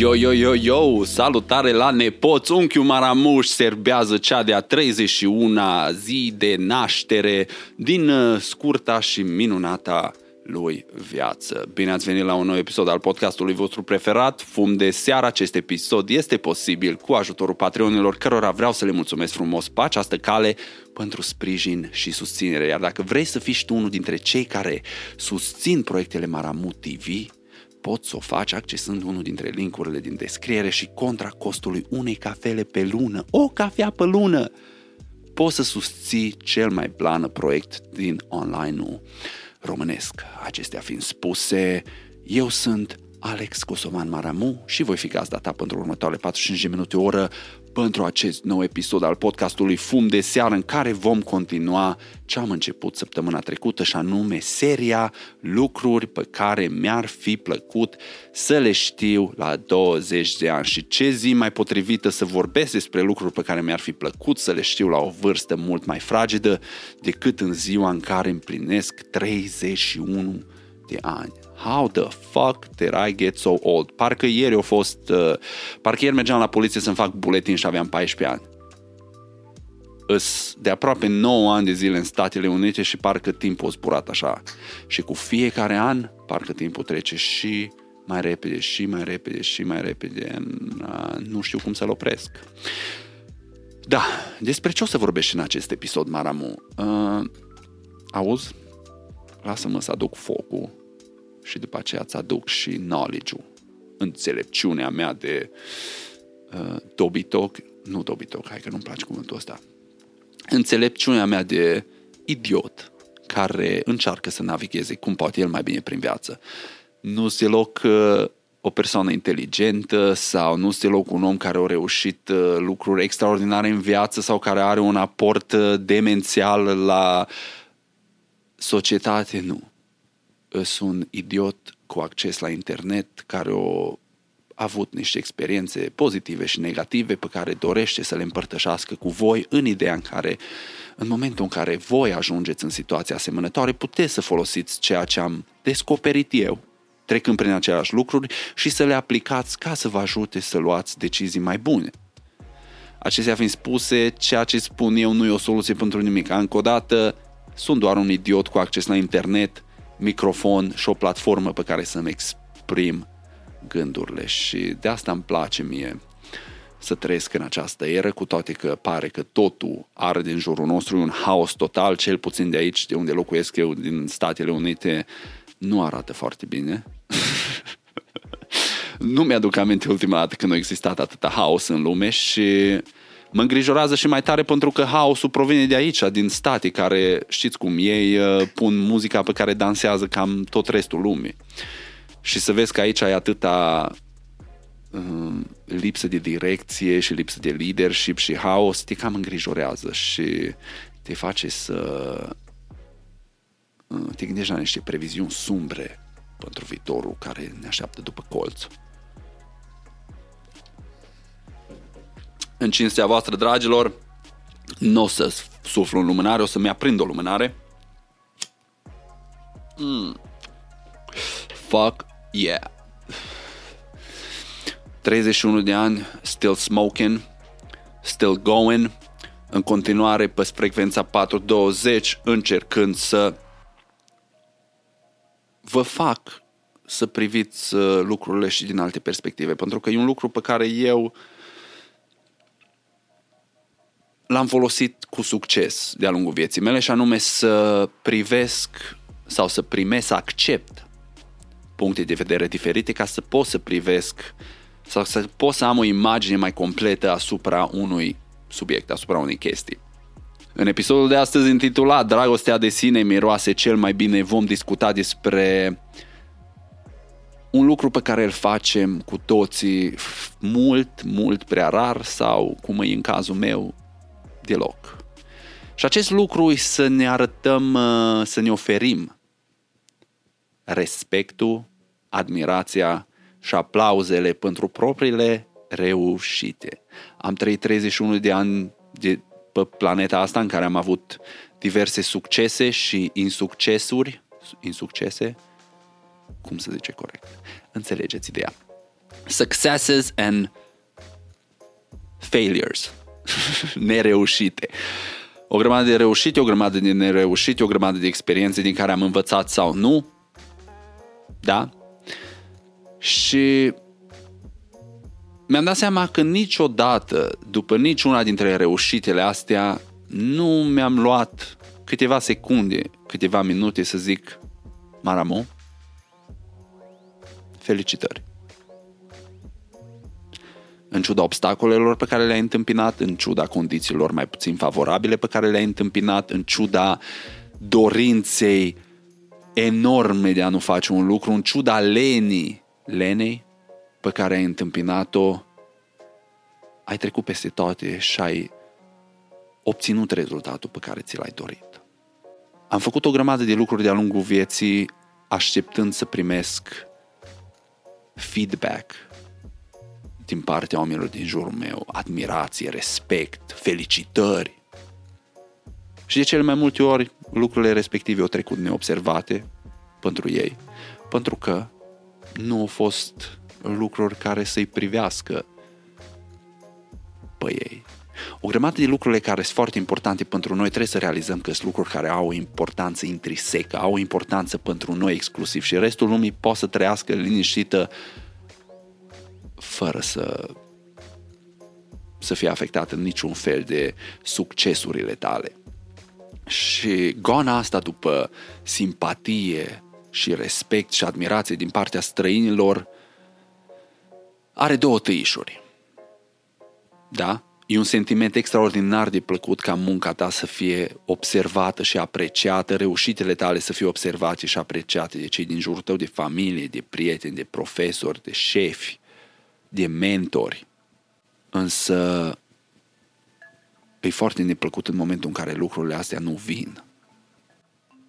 Yo, yo, yo, yo, salutare la nepoți, unchiul Maramuș serbează cea de-a 31-a zi de naștere din uh, scurta și minunata lui viață. Bine ați venit la un nou episod al podcastului vostru preferat, Fum de seară. Acest episod este posibil cu ajutorul patronilor cărora vreau să le mulțumesc frumos pe această cale pentru sprijin și susținere. Iar dacă vrei să fii tu unul dintre cei care susțin proiectele Maramut TV, poți să o faci accesând unul dintre linkurile din descriere și contra costului unei cafele pe lună. O cafea pe lună! Poți să susții cel mai plană proiect din online-ul românesc. Acestea fiind spuse, eu sunt Alex Cosoman Maramu și voi fi gazda ta pentru următoarele 45 de minute o oră pentru acest nou episod al podcastului Fum de seară în care vom continua ce am început săptămâna trecută și anume seria lucruri pe care mi-ar fi plăcut să le știu la 20 de ani. Și ce zi mai potrivită să vorbesc despre lucruri pe care mi-ar fi plăcut să le știu la o vârstă mult mai fragedă decât în ziua în care împlinesc 31 de ani. How the fuck did I get so old? Parcă ieri a fost... Uh, parcă ieri mergeam la poliție să-mi fac buletin și aveam 14 ani. Îs de aproape 9 ani de zile în Statele Unite și parcă timpul a zburat așa. Și cu fiecare an, parcă timpul trece și mai repede, și mai repede, și mai repede. Uh, nu știu cum să-l opresc. Da, despre ce o să vorbești în acest episod, Maramu? Uh, auzi? Lasă-mă să aduc focul și după aceea îți aduc și knowledge-ul, înțelepciunea mea de uh, dobitoc, nu dobitoc, hai că nu-mi place cuvântul ăsta, înțelepciunea mea de idiot care încearcă să navigheze cum poate el mai bine prin viață. Nu se loc uh, o persoană inteligentă sau nu este loc un om care a reușit uh, lucruri extraordinare în viață sau care are un aport uh, demențial la societate, nu sunt un idiot cu acces la internet care a avut niște experiențe pozitive și negative pe care dorește să le împărtășească cu voi în ideea în care în momentul în care voi ajungeți în situația asemănătoare, puteți să folosiți ceea ce am descoperit eu, trecând prin aceleași lucruri și să le aplicați ca să vă ajute să luați decizii mai bune. Acestea fiind spuse, ceea ce spun eu nu e o soluție pentru nimic. Încă o dată, sunt doar un idiot cu acces la internet microfon și o platformă pe care să-mi exprim gândurile și de asta îmi place mie să trăiesc în această eră, cu toate că pare că totul are din jurul nostru un haos total, cel puțin de aici, de unde locuiesc eu, din Statele Unite, nu arată foarte bine. nu mi-aduc aminte ultima dată când a existat atâta haos în lume și Mă îngrijorează și mai tare pentru că haosul provine de aici, din state care, știți cum, ei uh, pun muzica pe care dansează cam tot restul lumii. Și să vezi că aici ai atâta uh, lipsă de direcție și lipsă de leadership și haos, te cam îngrijorează și te face să uh, te gândești la niște previziuni sumbre pentru viitorul care ne așteaptă după colț. În cinstea voastră, dragilor, nu o să suflu în lumânare, o să-mi aprind o lumânare. Mm. Fuck yeah. 31 de ani, still smoking, still going, în continuare pe frecvența 420, încercând să vă fac să priviți uh, lucrurile și din alte perspective, pentru că e un lucru pe care eu uh, l-am folosit cu succes de-a lungul vieții mele și anume să privesc sau să primesc, să accept puncte de vedere diferite ca să pot să privesc sau să pot să am o imagine mai completă asupra unui subiect, asupra unei chestii. În episodul de astăzi intitulat Dragostea de sine miroase cel mai bine vom discuta despre un lucru pe care îl facem cu toții mult, mult prea rar sau, cum e în cazul meu, deloc. Și acest lucru e să ne arătăm, uh, să ne oferim respectul, admirația și aplauzele pentru propriile reușite. Am trăit 31 de ani de, pe planeta asta în care am avut diverse succese și insuccesuri, insuccese, cum se zice corect, înțelegeți ideea. Successes and failures. Nereușite. O grămadă de reușite, o grămadă de nereușite, o grămadă de experiențe din care am învățat sau nu. Da? Și mi-am dat seama că niciodată, după niciuna dintre reușitele astea, nu mi-am luat câteva secunde, câteva minute să zic Maramo, felicitări. În ciuda obstacolelor pe care le-ai întâmpinat, în ciuda condițiilor mai puțin favorabile pe care le-ai întâmpinat, în ciuda dorinței enorme de a nu face un lucru, în ciuda lenii, lenei pe care ai întâmpinat-o, ai trecut peste toate și ai obținut rezultatul pe care ți l-ai dorit. Am făcut o grămadă de lucruri de-a lungul vieții așteptând să primesc feedback din partea oamenilor din jurul meu, admirație, respect, felicitări. Și de cele mai multe ori lucrurile respective au trecut neobservate pentru ei, pentru că nu au fost lucruri care să-i privească pe ei. O grămadă de lucrurile care sunt foarte importante pentru noi trebuie să realizăm că sunt lucruri care au o importanță intrinsecă, au o importanță pentru noi exclusiv și restul lumii poate să trăiască liniștită fără să să fie afectat în niciun fel de succesurile tale. Și goana asta după simpatie și respect și admirație din partea străinilor are două tăișuri. Da? E un sentiment extraordinar de plăcut ca munca ta să fie observată și apreciată, reușitele tale să fie observate și apreciate de cei din jurul tău, de familie, de prieteni, de profesori, de șefi, de mentori. Însă e foarte neplăcut în momentul în care lucrurile astea nu vin.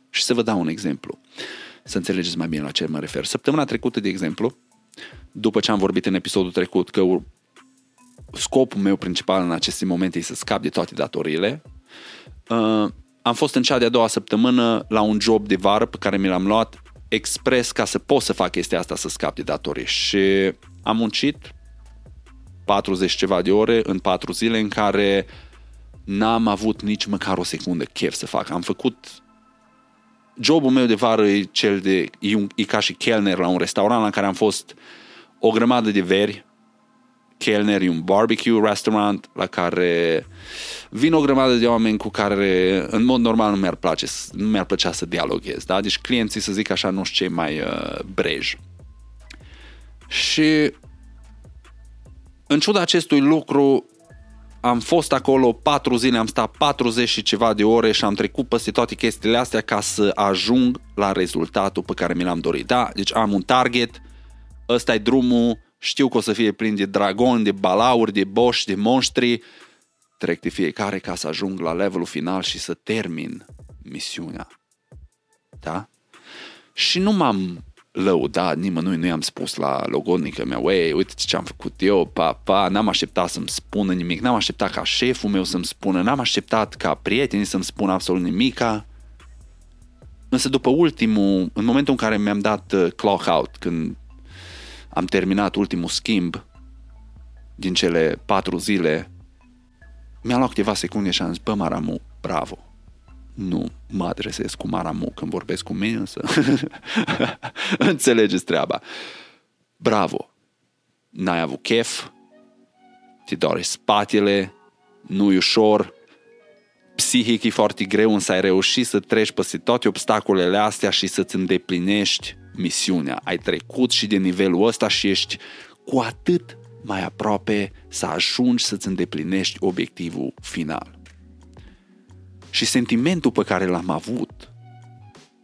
Și să vă dau un exemplu, să înțelegeți mai bine la ce mă refer. Săptămâna trecută, de exemplu, după ce am vorbit în episodul trecut că scopul meu principal în aceste momente e să scap de toate datoriile. Uh, am fost în cea de-a doua săptămână la un job de vară pe care mi l-am luat expres ca să pot să fac chestia asta, să scap de datorii. Și am muncit 40 ceva de ore în 4 zile în care n-am avut nici măcar o secundă chef să fac. Am făcut jobul meu de vară e cel de e, un, e ca și chelner la un restaurant la care am fost o grămadă de veri Kellner, e un barbecue restaurant la care vin o grămadă de oameni cu care în mod normal nu mi-ar, place, nu mi-ar plăcea să dialoghez. Da? Deci clienții, să zic așa, nu știu cei mai uh, breji. Și în ciuda acestui lucru, am fost acolo patru zile, am stat 40 și ceva de ore și am trecut peste toate chestiile astea ca să ajung la rezultatul pe care mi l-am dorit. Da, deci am un target, ăsta e drumul, știu că o să fie plin de dragoni, de balauri, de boși, de monștri. Trec de fiecare ca să ajung la levelul final și să termin misiunea. Da? Și nu m-am lăudat, nimănui nu i-am spus la logodnică mea, ei, uite ce am făcut eu, pa, pa, n-am așteptat să-mi spună nimic, n-am așteptat ca șeful meu să-mi spună, n-am așteptat ca prietenii să-mi spună absolut nimica. Însă după ultimul, în momentul în care mi-am dat uh, clock out, când am terminat ultimul schimb din cele patru zile, mi-a luat câteva secunde și am zis, bă, Maramu, bravo. Nu mă adresez cu Maramu când vorbesc cu mine, însă înțelegeți treaba. Bravo. N-ai avut chef, ti doare spatele, nu e ușor, psihic e foarte greu, însă ai reușit să treci peste toate obstacolele astea și să-ți îndeplinești misiunea. Ai trecut și de nivelul ăsta și ești cu atât mai aproape să ajungi să-ți îndeplinești obiectivul final. Și sentimentul pe care l-am avut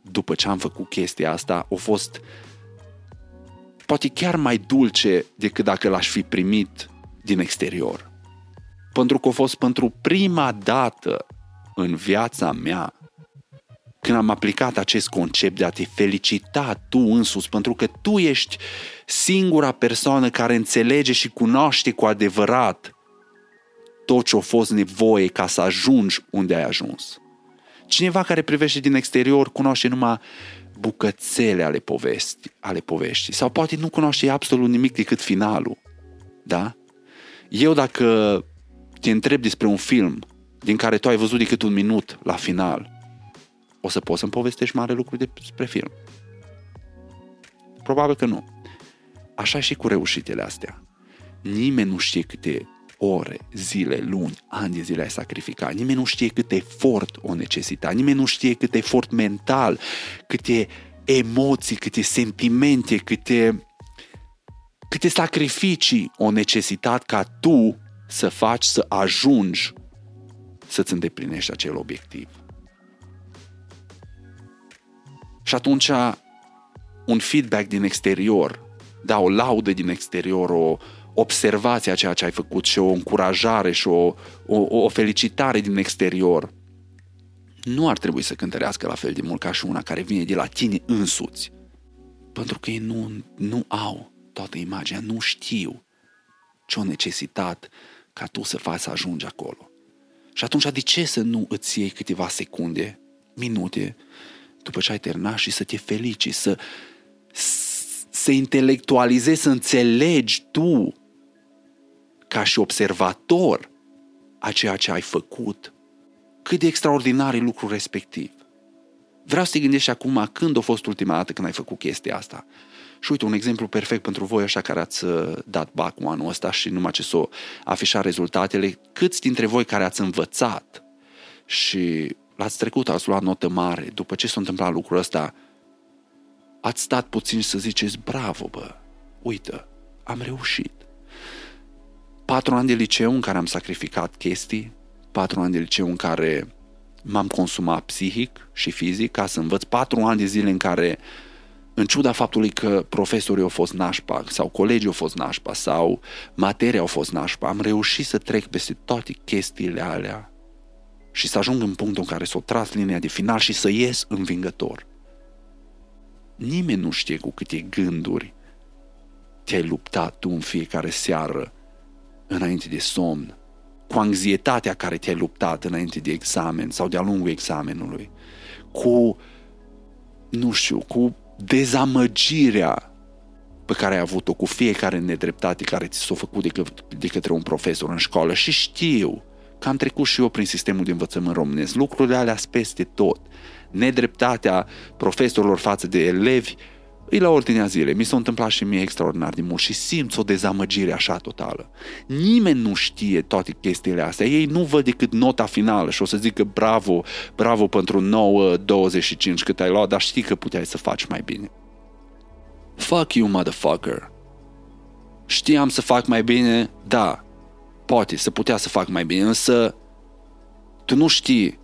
după ce am făcut chestia asta a fost poate chiar mai dulce decât dacă l-aș fi primit din exterior. Pentru că a fost pentru prima dată în viața mea când am aplicat acest concept de a te felicita tu însus, pentru că tu ești singura persoană care înțelege și cunoaște cu adevărat tot ce a fost nevoie ca să ajungi unde ai ajuns. Cineva care privește din exterior cunoaște numai bucățele ale, povesti, ale poveștii. Sau poate nu cunoaște absolut nimic decât finalul. Da? Eu dacă te întreb despre un film din care tu ai văzut decât un minut la final, o să poți să-mi povestești mare lucru despre film. Probabil că nu. Așa și cu reușitele astea. Nimeni nu știe câte ore, zile, luni, ani de zile ai sacrificat. Nimeni nu știe cât efort o necesita. Nimeni nu știe cât efort mental, câte emoții, câte sentimente, câte, câte sacrificii o necesitat ca tu să faci, să ajungi să-ți îndeplinești acel obiectiv. Și atunci un feedback din exterior, da, o laudă din exterior, o observație a ceea ce ai făcut și o încurajare și o, o, o felicitare din exterior, nu ar trebui să cântărească la fel de mult ca și una care vine de la tine însuți. Pentru că ei nu, nu au toată imaginea, nu știu ce-o necesitat ca tu să faci să ajungi acolo. Și atunci de ce să nu îți iei câteva secunde, minute, după ce ai terminat și să te felici, să, să intelectualizezi, să înțelegi tu ca și observator a ceea ce ai făcut, cât de extraordinar e lucrul respectiv. Vreau să te gândești acum când a fost ultima dată când ai făcut chestia asta. Și uite, un exemplu perfect pentru voi, așa care ați uh, dat bac cu anul ăsta și numai ce s-o afișa rezultatele, câți dintre voi care ați învățat și l-ați trecut, ați luat notă mare, după ce s-a întâmplat lucrul ăsta, ați stat puțin să ziceți, bravo, bă, uite, am reușit. Patru ani de liceu în care am sacrificat chestii, patru ani de liceu în care m-am consumat psihic și fizic ca să învăț, patru ani de zile în care în ciuda faptului că profesorii au fost nașpa sau colegii au fost nașpa sau materia au fost nașpa, am reușit să trec peste toate chestiile alea și să ajung în punctul în care s-o tras linia de final și să ies învingător. Nimeni nu știe cu câte gânduri te-ai luptat tu în fiecare seară înainte de somn, cu anxietatea care te-ai luptat înainte de examen sau de-a lungul examenului, cu, nu știu, cu dezamăgirea pe care ai avut-o cu fiecare nedreptate care ți s-a făcut de, că, de către un profesor în școală și știu că am trecut și eu prin sistemul de învățământ românesc. Lucrurile alea peste tot. Nedreptatea profesorilor față de elevi e la ordinea zilei. Mi s-a întâmplat și mie extraordinar de mult și simt o dezamăgire așa totală. Nimeni nu știe toate chestiile astea. Ei nu văd decât nota finală și o să zică bravo, bravo pentru 9, 25 cât ai luat, dar știi că puteai să faci mai bine. Fuck you, motherfucker. Știam să fac mai bine? Da. Poate, să putea să fac mai bine, însă tu nu știi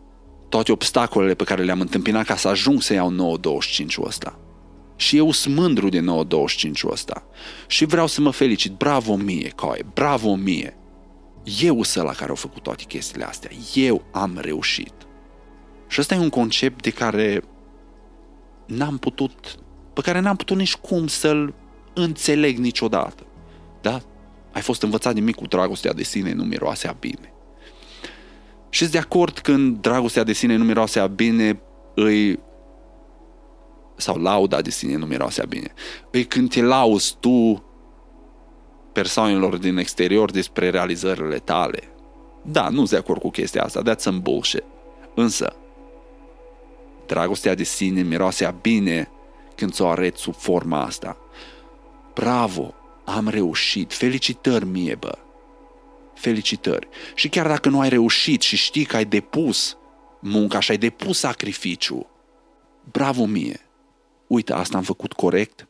toate obstacolele pe care le-am întâmpinat ca să ajung să iau 9.25-ul ăsta. Și eu sunt mândru de 9.25-ul ăsta. Și vreau să mă felicit. Bravo mie, Coe, bravo mie. Eu sunt la care au făcut toate chestiile astea. Eu am reușit. Și ăsta e un concept de care n-am putut, pe care n-am putut nici cum să-l înțeleg niciodată. Da? Ai fost învățat de mic cu dragostea de sine, nu miroase a bine. Și de acord când dragostea de sine nu miroase a bine, îi sau lauda de sine nu miroasea bine. Îi când te lauzi tu persoanelor din exterior despre realizările tale. Da, nu sunt de acord cu chestia asta, that's some bullshit. Însă, dragostea de sine miroasea bine când ți-o arăt sub forma asta. Bravo, am reușit, felicitări mie, bă. Felicitări. Și chiar dacă nu ai reușit și știi că ai depus munca și ai depus sacrificiu, bravo mie uite, asta am făcut corect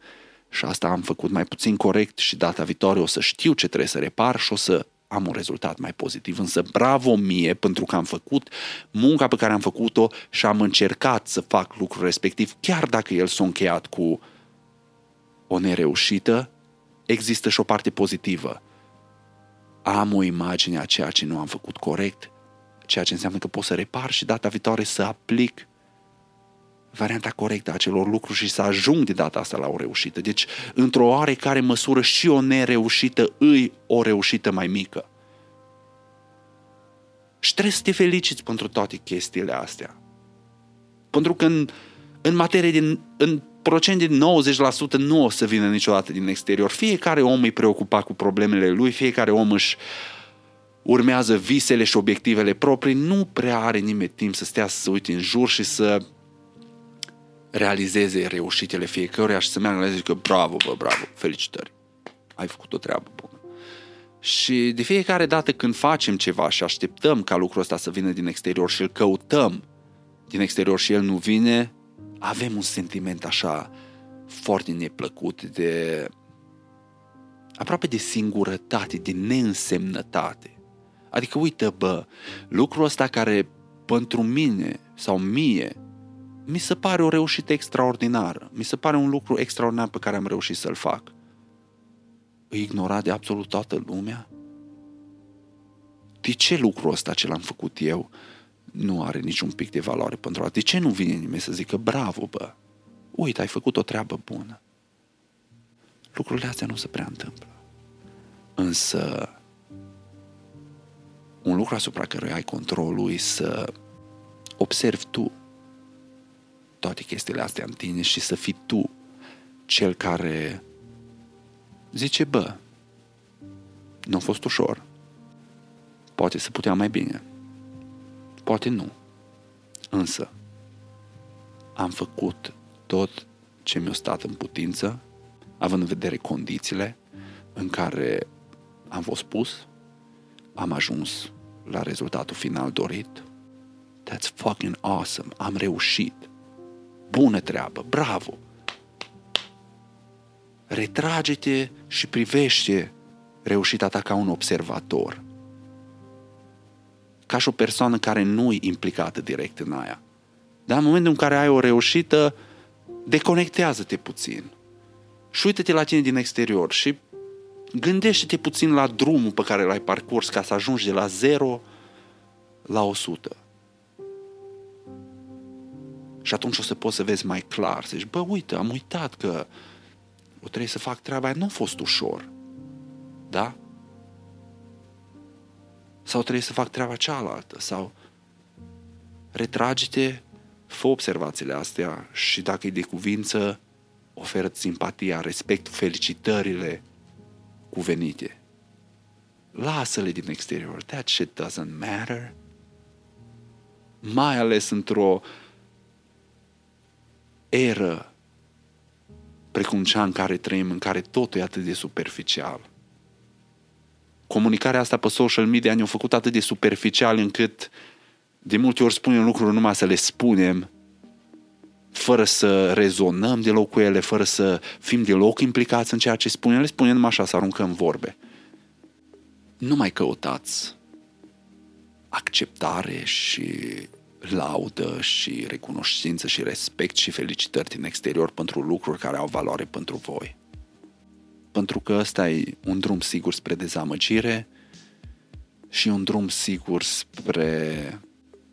și asta am făcut mai puțin corect și data viitoare o să știu ce trebuie să repar și o să am un rezultat mai pozitiv. Însă bravo mie pentru că am făcut munca pe care am făcut-o și am încercat să fac lucrul respectiv, chiar dacă el s-a încheiat cu o nereușită, există și o parte pozitivă. Am o imagine a ceea ce nu am făcut corect, ceea ce înseamnă că pot să repar și data viitoare să aplic varianta corectă a acelor lucruri și să ajung de data asta la o reușită. Deci, într-o oarecare măsură, și o nereușită îi o reușită mai mică. Și trebuie să te feliciți pentru toate chestiile astea. Pentru că în, în materie din, în procent de 90% nu o să vină niciodată din exterior. Fiecare om e preocupat cu problemele lui, fiecare om își urmează visele și obiectivele proprii, nu prea are nimeni timp să stea să se uite în jur și să realizeze reușitele fiecăruia și să meargă la zică bravo, bă, bravo, felicitări, ai făcut o treabă bună. Și de fiecare dată când facem ceva și așteptăm ca lucrul ăsta să vină din exterior și îl căutăm din exterior și el nu vine, avem un sentiment așa foarte neplăcut de aproape de singurătate, de neînsemnătate. Adică, uite, bă, lucrul ăsta care pentru mine sau mie mi se pare o reușită extraordinară. Mi se pare un lucru extraordinar pe care am reușit să-l fac. Îi ignora de absolut toată lumea? De ce lucrul ăsta ce l-am făcut eu nu are niciun pic de valoare pentru alții. De ce nu vine nimeni să zică bravo, bă? Uite, ai făcut o treabă bună. Lucrurile astea nu se prea întâmplă. Însă, un lucru asupra căruia ai controlul e să observi tu toate chestiile astea în tine și să fii tu cel care zice, bă, nu a fost ușor. Poate să putea mai bine. Poate nu. Însă, am făcut tot ce mi-a stat în putință, având în vedere condițiile în care am fost pus, am ajuns la rezultatul final dorit. That's fucking awesome. Am reușit. Bună treabă. Bravo. Retrage-te și privește reușita ta ca un observator ca și o persoană care nu e implicată direct în aia. Dar în momentul în care ai o reușită, deconectează-te puțin. Și uită-te la tine din exterior și gândește-te puțin la drumul pe care l-ai parcurs ca să ajungi de la 0 la 100. Și atunci o să poți să vezi mai clar, să zici, bă, uite, am uitat că o trebuie să fac treaba aia, nu a fost ușor. Da? Sau trebuie să fac treaba cealaltă? Sau retrage-te, fă observațiile astea și dacă e de cuvință, oferă simpatia, respectul, felicitările cuvenite. Lasă-le din exterior. That shit doesn't matter. Mai ales într-o eră precum cea în care trăim, în care totul e atât de superficial comunicarea asta pe social media ne-a făcut atât de superficial încât de multe ori spunem lucruri numai să le spunem fără să rezonăm deloc cu ele, fără să fim deloc implicați în ceea ce spunem, le spunem numai așa, să aruncăm vorbe. Nu mai căutați acceptare și laudă și recunoștință și respect și felicitări din exterior pentru lucruri care au valoare pentru voi pentru că ăsta e un drum sigur spre dezamăgire și un drum sigur spre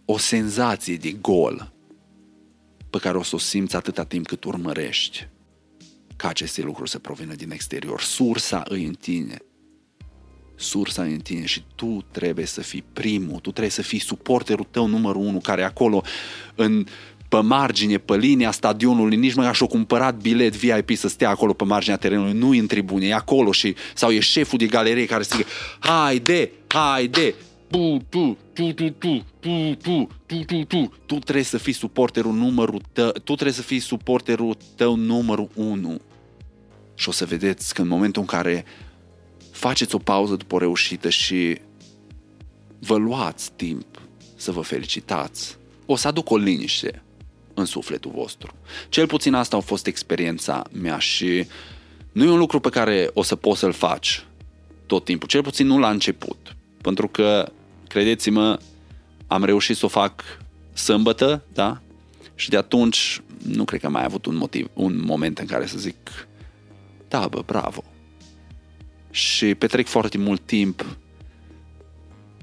o senzație de gol pe care o să o simți atâta timp cât urmărești ca aceste lucruri să provină din exterior. Sursa îi în tine. Sursa îi în tine și tu trebuie să fii primul, tu trebuie să fii suporterul tău numărul unu care acolo în pe margine, pe linia stadionului, nici măcar și-o cumpărat bilet VIP să stea acolo pe marginea terenului, nu în tribune, e acolo și, sau e șeful de galerie care zice, haide, haide, tu, tu, tu, tu, tu, tu, tu, tu, tu, tu, tu trebuie să fii suporterul numărul tău, tu trebuie să fii suporterul tău numărul unu. Și o să vedeți că în momentul în care faceți o pauză după o reușită și vă luați timp să vă felicitați, o să aduc o liniște în sufletul vostru. Cel puțin asta a fost experiența mea și nu e un lucru pe care o să poți să-l faci tot timpul, cel puțin nu la început. Pentru că, credeți-mă, am reușit să o fac sâmbătă, da? Și de atunci nu cred că am mai avut un motiv, un moment în care să zic da, bă, bravo. Și petrec foarte mult timp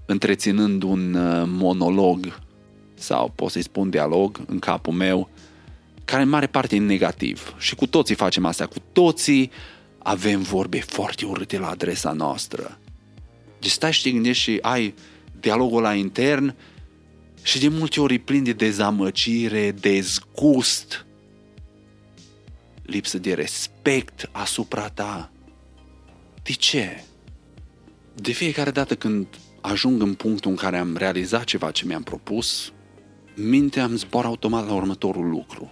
întreținând un uh, monolog sau pot să-i spun dialog în capul meu, care în mare parte e negativ. Și cu toții facem asta, cu toții avem vorbe foarte urâte la adresa noastră. Deci stai și te gândești și ai dialogul la intern și de multe ori e plin de dezamăgire, dezgust lipsă de respect asupra ta. De ce? De fiecare dată când ajung în punctul în care am realizat ceva ce mi-am propus, mintea îmi zboară automat la următorul lucru.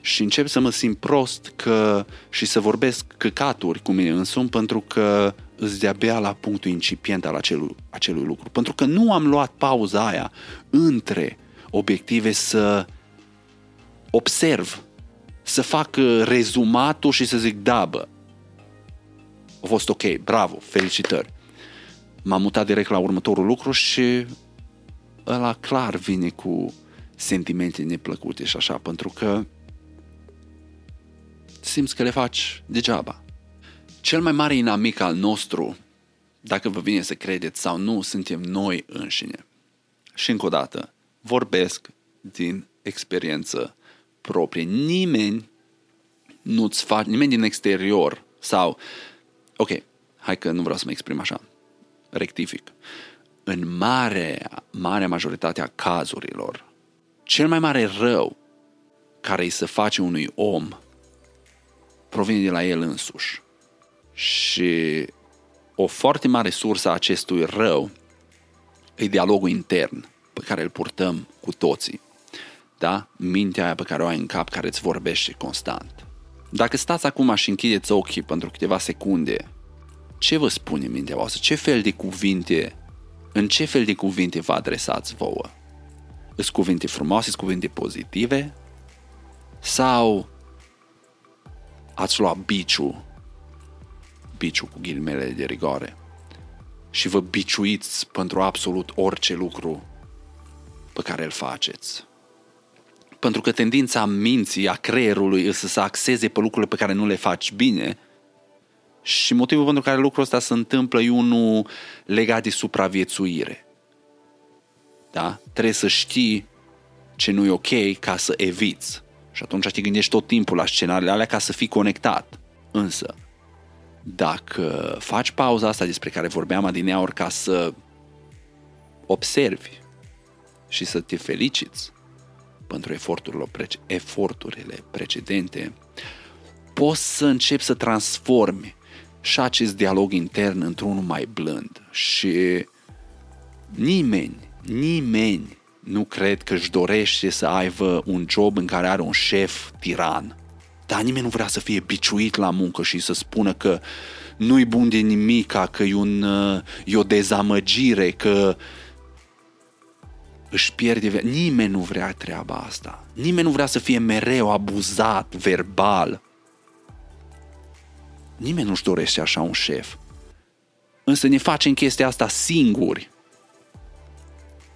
Și încep să mă simt prost că, și să vorbesc căcaturi cu mine însumi pentru că îți de-abia la punctul incipient al acelui, acelui lucru. Pentru că nu am luat pauza aia între obiective să observ, să fac uh, rezumatul și să zic da, bă, a fost ok, bravo, felicitări. M-am mutat direct la următorul lucru și ăla clar vine cu sentimente neplăcute și așa, pentru că simți că le faci degeaba. Cel mai mare inamic al nostru, dacă vă vine să credeți sau nu, suntem noi înșine. Și încă o dată, vorbesc din experiență proprie. Nimeni nu-ți face, nimeni din exterior sau, ok, hai că nu vreau să mă exprim așa, rectific. În mare, mare majoritatea cazurilor, cel mai mare rău care îi se face unui om provine de la el însuși. Și o foarte mare sursă a acestui rău e dialogul intern pe care îl purtăm cu toții. Da? Mintea aia pe care o ai în cap, care îți vorbește constant. Dacă stați acum și închideți ochii pentru câteva secunde, ce vă spune mintea voastră? Ce fel de cuvinte, în ce fel de cuvinte vă adresați vouă? Sunt cuvinte frumoase, sunt cuvinte pozitive? Sau ați luat biciu, biciu cu ghilmele de rigoare, și vă biciuiți pentru absolut orice lucru pe care îl faceți. Pentru că tendința minții, a creierului, este să se axeze pe lucrurile pe care nu le faci bine și motivul pentru care lucrul ăsta se întâmplă e unul legat de supraviețuire. Da? Trebuie să știi ce nu e ok ca să eviți. Și atunci te gândești tot timpul la scenariile alea ca să fii conectat. Însă, dacă faci pauza asta despre care vorbeam adineaori ca să observi și să te feliciți pentru eforturile, eforturile precedente, poți să începi să transformi și acest dialog intern într-unul mai blând. Și nimeni, nimeni nu cred că își dorește să aibă un job în care are un șef tiran. Dar nimeni nu vrea să fie biciuit la muncă și să spună că nu-i bun de nimica, că e, un, e o dezamăgire, că își pierde viața. Nimeni nu vrea treaba asta. Nimeni nu vrea să fie mereu abuzat verbal. Nimeni nu-și dorește așa un șef. Însă ne facem chestia asta singuri.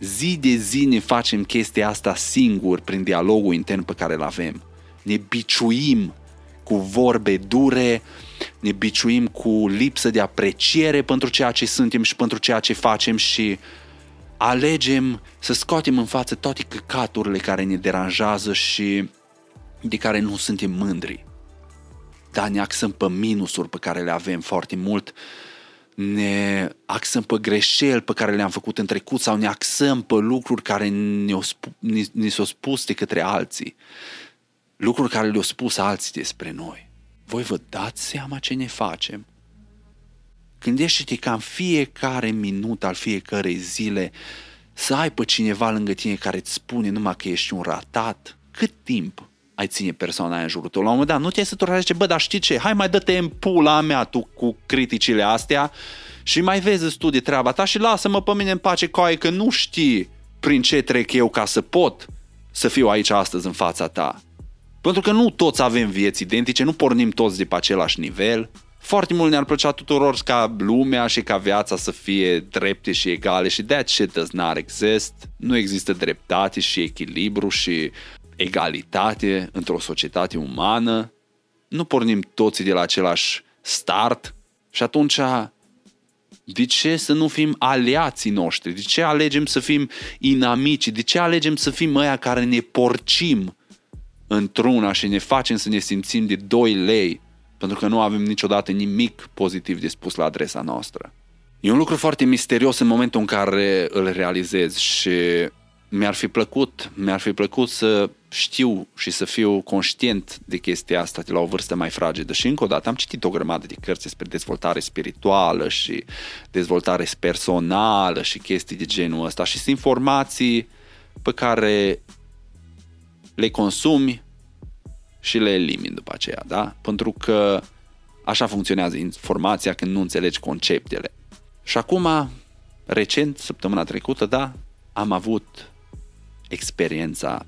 Zi de zi ne facem chestia asta singuri prin dialogul intern pe care îl avem. Ne biciuim cu vorbe dure, ne biciuim cu lipsă de apreciere pentru ceea ce suntem și pentru ceea ce facem și alegem să scoatem în față toate căcaturile care ne deranjează și de care nu suntem mândri. Dar ne axăm pe minusuri pe care le avem foarte mult, ne axăm pe greșeli pe care le-am făcut în trecut sau ne axăm pe lucruri care ne-au spu- ne, ne s-au spus de către alții. Lucruri care le-au spus alții despre noi. Voi vă dați seama ce ne facem? Gândește-te ca în fiecare minut al fiecărei zile să ai pe cineva lângă tine care îți spune numai că ești un ratat. Cât timp ai ține persoana aia în jurul tău? La un moment dat nu te-ai săturat zice, bă, dar știi ce? Hai mai dă-te în pula mea tu cu criticile astea și mai vezi tu de treaba ta și lasă-mă pe mine în pace, coaie, că nu știi prin ce trec eu ca să pot să fiu aici astăzi în fața ta. Pentru că nu toți avem vieți identice, nu pornim toți de pe același nivel. Foarte mult ne-ar plăcea tuturor ca lumea și ca viața să fie drepte și egale și that shit does not exist. Nu există dreptate și echilibru și egalitate într-o societate umană. Nu pornim toți de la același start și atunci de ce să nu fim aliații noștri? De ce alegem să fim inamici? De ce alegem să fim ăia care ne porcim într-una și ne facem să ne simțim de 2 lei pentru că nu avem niciodată nimic pozitiv de spus la adresa noastră. E un lucru foarte misterios în momentul în care îl realizezi și mi-ar fi plăcut, mi-ar fi plăcut să știu și să fiu conștient de chestia asta de la o vârstă mai fragedă. Și încă o dată am citit o grămadă de cărți despre dezvoltare spirituală și dezvoltare personală și chestii de genul ăsta și sunt informații pe care le consumi și le elimini după aceea, da? Pentru că așa funcționează informația când nu înțelegi conceptele. Și acum, recent, săptămâna trecută, da, am avut experiența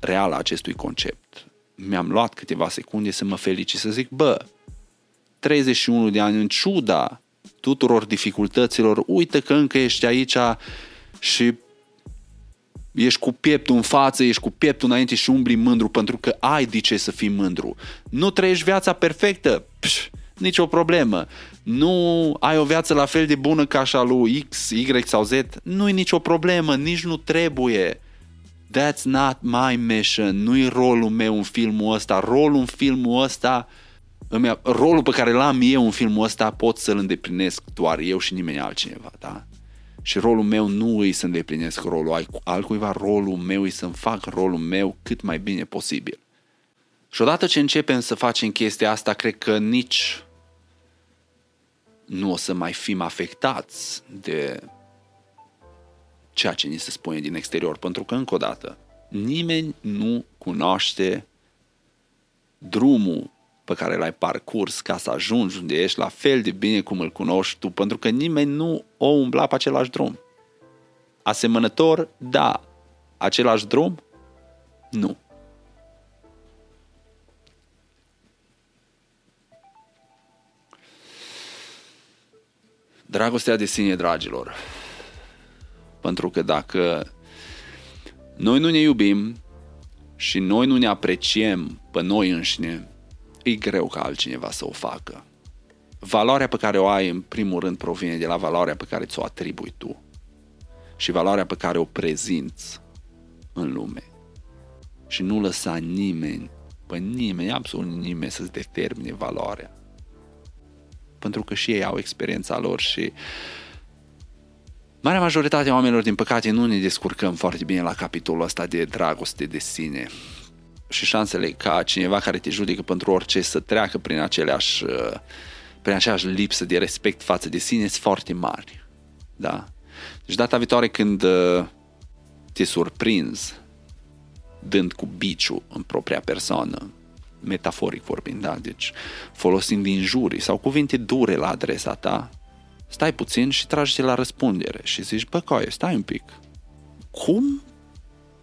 reală a acestui concept. Mi-am luat câteva secunde să mă felicit, să zic, bă, 31 de ani, în ciuda tuturor dificultăților, uite că încă ești aici și ești cu pieptul în față, ești cu pieptul înainte și umbli mândru pentru că ai de ce să fii mândru. Nu trăiești viața perfectă, Pș, nicio problemă. Nu ai o viață la fel de bună ca așa lui X, Y sau Z, nu e nicio problemă, nici nu trebuie. That's not my mission, nu-i rolul meu în filmul ăsta. Rolul în filmul ăsta, rolul pe care l-am eu în filmul ăsta pot să-l îndeplinesc doar eu și nimeni altcineva, da? Și rolul meu nu e să îndeplinesc rolul altcuiva, rolul meu e să-mi fac rolul meu cât mai bine posibil. Și odată ce începem să facem chestia asta, cred că nici nu o să mai fim afectați de ceea ce ni se spune din exterior. Pentru că, încă o dată, nimeni nu cunoaște drumul pe care l-ai parcurs ca să ajungi unde ești la fel de bine cum îl cunoști tu, pentru că nimeni nu o umbla pe același drum. Asemănător, da. Același drum? Nu. Dragostea de sine, dragilor. Pentru că dacă noi nu ne iubim și noi nu ne apreciem pe noi înșine, e greu ca altcineva să o facă. Valoarea pe care o ai, în primul rând, provine de la valoarea pe care ți-o atribui tu și valoarea pe care o prezinți în lume. Și nu lăsa nimeni, pe nimeni, absolut nimeni să-ți determine valoarea. Pentru că și ei au experiența lor și Marea majoritate a oamenilor, din păcate, nu ne descurcăm foarte bine la capitolul ăsta de dragoste de sine și șansele ca cineva care te judecă pentru orice să treacă prin aceleași, uh, prin aceeași lipsă de respect față de sine sunt foarte mari. Da? Deci data viitoare când uh, te surprinzi dând cu biciu în propria persoană, metaforic vorbind, da? Deci folosind injurii sau cuvinte dure la adresa ta, stai puțin și tragi la răspundere și zici, bă, coaie, stai un pic. Cum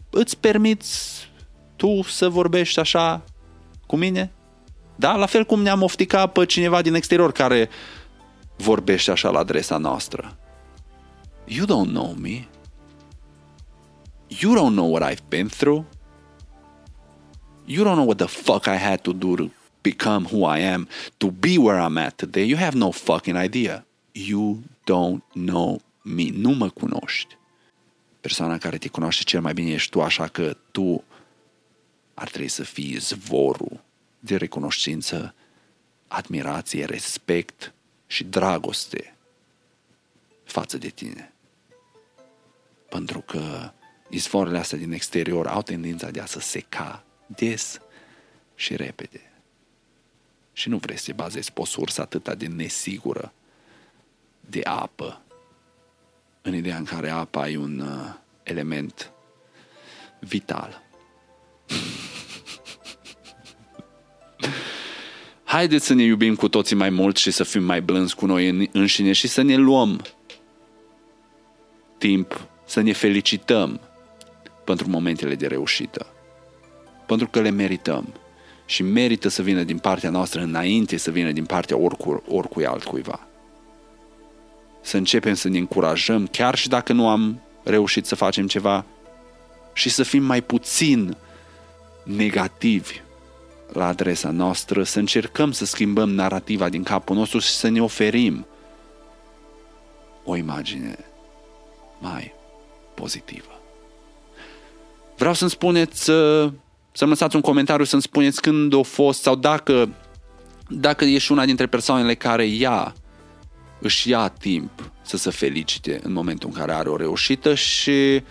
îți permiți tu să vorbești așa cu mine? Da? La fel cum ne-am ofticat pe cineva din exterior care vorbește așa la adresa noastră. You don't know me. You don't know what I've been through. You don't know what the fuck I had to do to become who I am, to be where I'm at today. You have no fucking idea. You don't know me. Nu mă cunoști. Persoana care te cunoaște cel mai bine ești tu, așa că tu ar trebui să fie zvorul de recunoștință, admirație, respect și dragoste față de tine. Pentru că izvorurile astea din exterior au tendința de a se seca des și repede. Și nu vrei să bazezi pe o sursă atât de nesigură de apă, în ideea în care apa e un uh, element vital. Haideți să ne iubim cu toții mai mult și să fim mai blânzi cu noi înșine și să ne luăm timp să ne felicităm pentru momentele de reușită. Pentru că le merităm. Și merită să vină din partea noastră înainte să vină din partea oricui, oricui altcuiva. Să începem să ne încurajăm, chiar și dacă nu am reușit să facem ceva, și să fim mai puțin negativi la adresa noastră, să încercăm să schimbăm narativa din capul nostru și să ne oferim o imagine mai pozitivă. Vreau să-mi spuneți, să-mi lăsați un comentariu să-mi spuneți când a fost sau dacă, dacă ești una dintre persoanele care ia, își ia timp să se felicite în momentul în care are o reușită și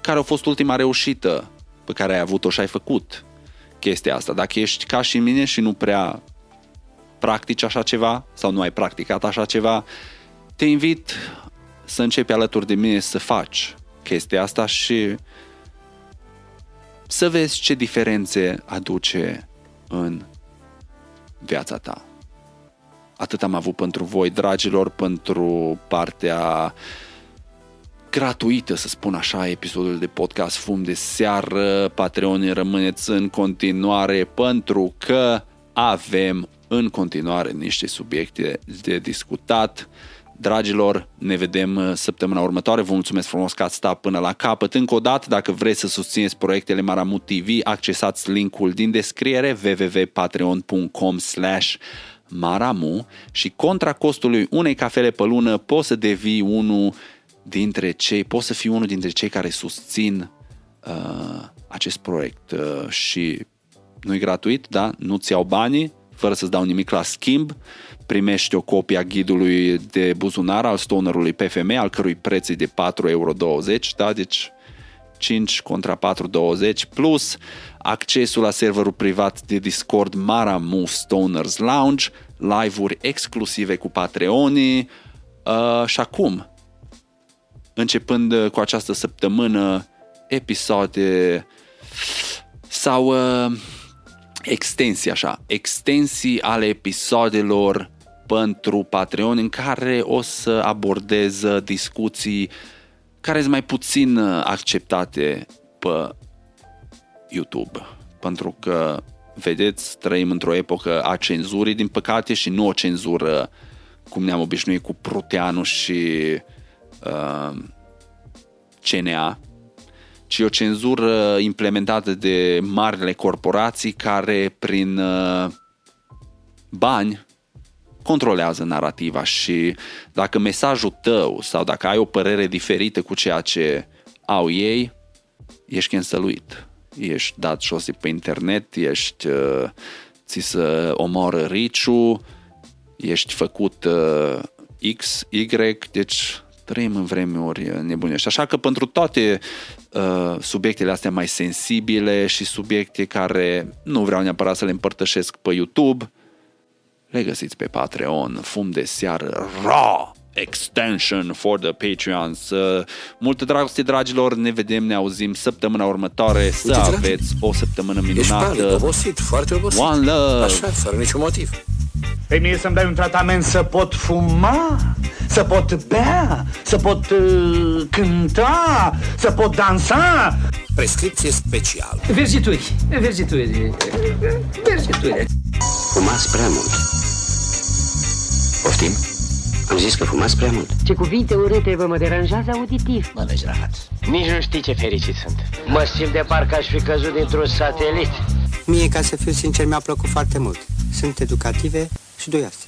care a fost ultima reușită pe care ai avut-o și ai făcut chestia asta. Dacă ești ca și mine și nu prea practici așa ceva sau nu ai practicat așa ceva, te invit să începi alături de mine să faci chestia asta și să vezi ce diferențe aduce în viața ta. Atât am avut pentru voi, dragilor, pentru partea gratuită, să spun așa, episodul de podcast Fum de seară. Patreon rămâneți în continuare pentru că avem în continuare niște subiecte de discutat. Dragilor, ne vedem uh, săptămâna următoare. Vă mulțumesc frumos că ați stat până la capăt. Încă o dată, dacă vreți să susțineți proiectele Maramut TV, accesați linkul din descriere www.patreon.com slash Maramu și contra costului unei cafele pe lună poți să devii unul dintre cei, poți să fii unul dintre cei care susțin uh, acest proiect uh, și nu-i gratuit, da? Nu-ți iau banii, fără să-ți dau nimic la schimb, primești o copie a ghidului de buzunar al stonerului PFM, al cărui preț e de 4,20 euro, da? Deci 5 contra 4,20 plus accesul la serverul privat de Discord Maramu Stoners Lounge, live-uri exclusive cu Patreonii uh, și acum, începând cu această săptămână, episoade sau uh, extensii așa, extensii ale episoadelor pentru Patreon în care o să abordez discuții care sunt mai puțin acceptate pe YouTube. Pentru că, vedeți, trăim într-o epocă a cenzurii, din păcate, și nu o cenzură cum ne-am obișnuit cu Pruteanu și uh, CNA, ci o cenzură implementată de marile corporații care prin uh, bani controlează narativa și dacă mesajul tău sau dacă ai o părere diferită cu ceea ce au ei, ești cancelled. Ești dat jos pe internet, ești uh, ți se omoră riciu, ești făcut uh, X, Y, deci trăim în vremuri nebunești. Așa că pentru toate uh, subiectele astea mai sensibile și subiecte care nu vreau neapărat să le împărtășesc pe YouTube, le găsiți pe Patreon, fum de seară, raw extension for the Patreons. Uh, multă dragoste, dragilor, ne vedem, ne auzim săptămâna următoare. Uite, să aveți o săptămână minunată. Ești palid, obosit, foarte obosit. One love! Așa, fără niciun motiv. Pe mie să-mi dai un tratament să pot fuma, să pot bea, să pot uh, cânta, să pot dansa. Prescripție specială. Verzituri, verzituri, verzituri. Fumați prea mult. Poftim? Am zis că fumați prea mult. Ce cuvinte urâte vă mă deranjează auditiv. Mă vezi rahat. Nici nu știi ce fericit sunt. Mă simt de parcă aș fi căzut dintr-un satelit. Mie, ca să fiu sincer, mi-a plăcut foarte mult. Sunt educative și doioase.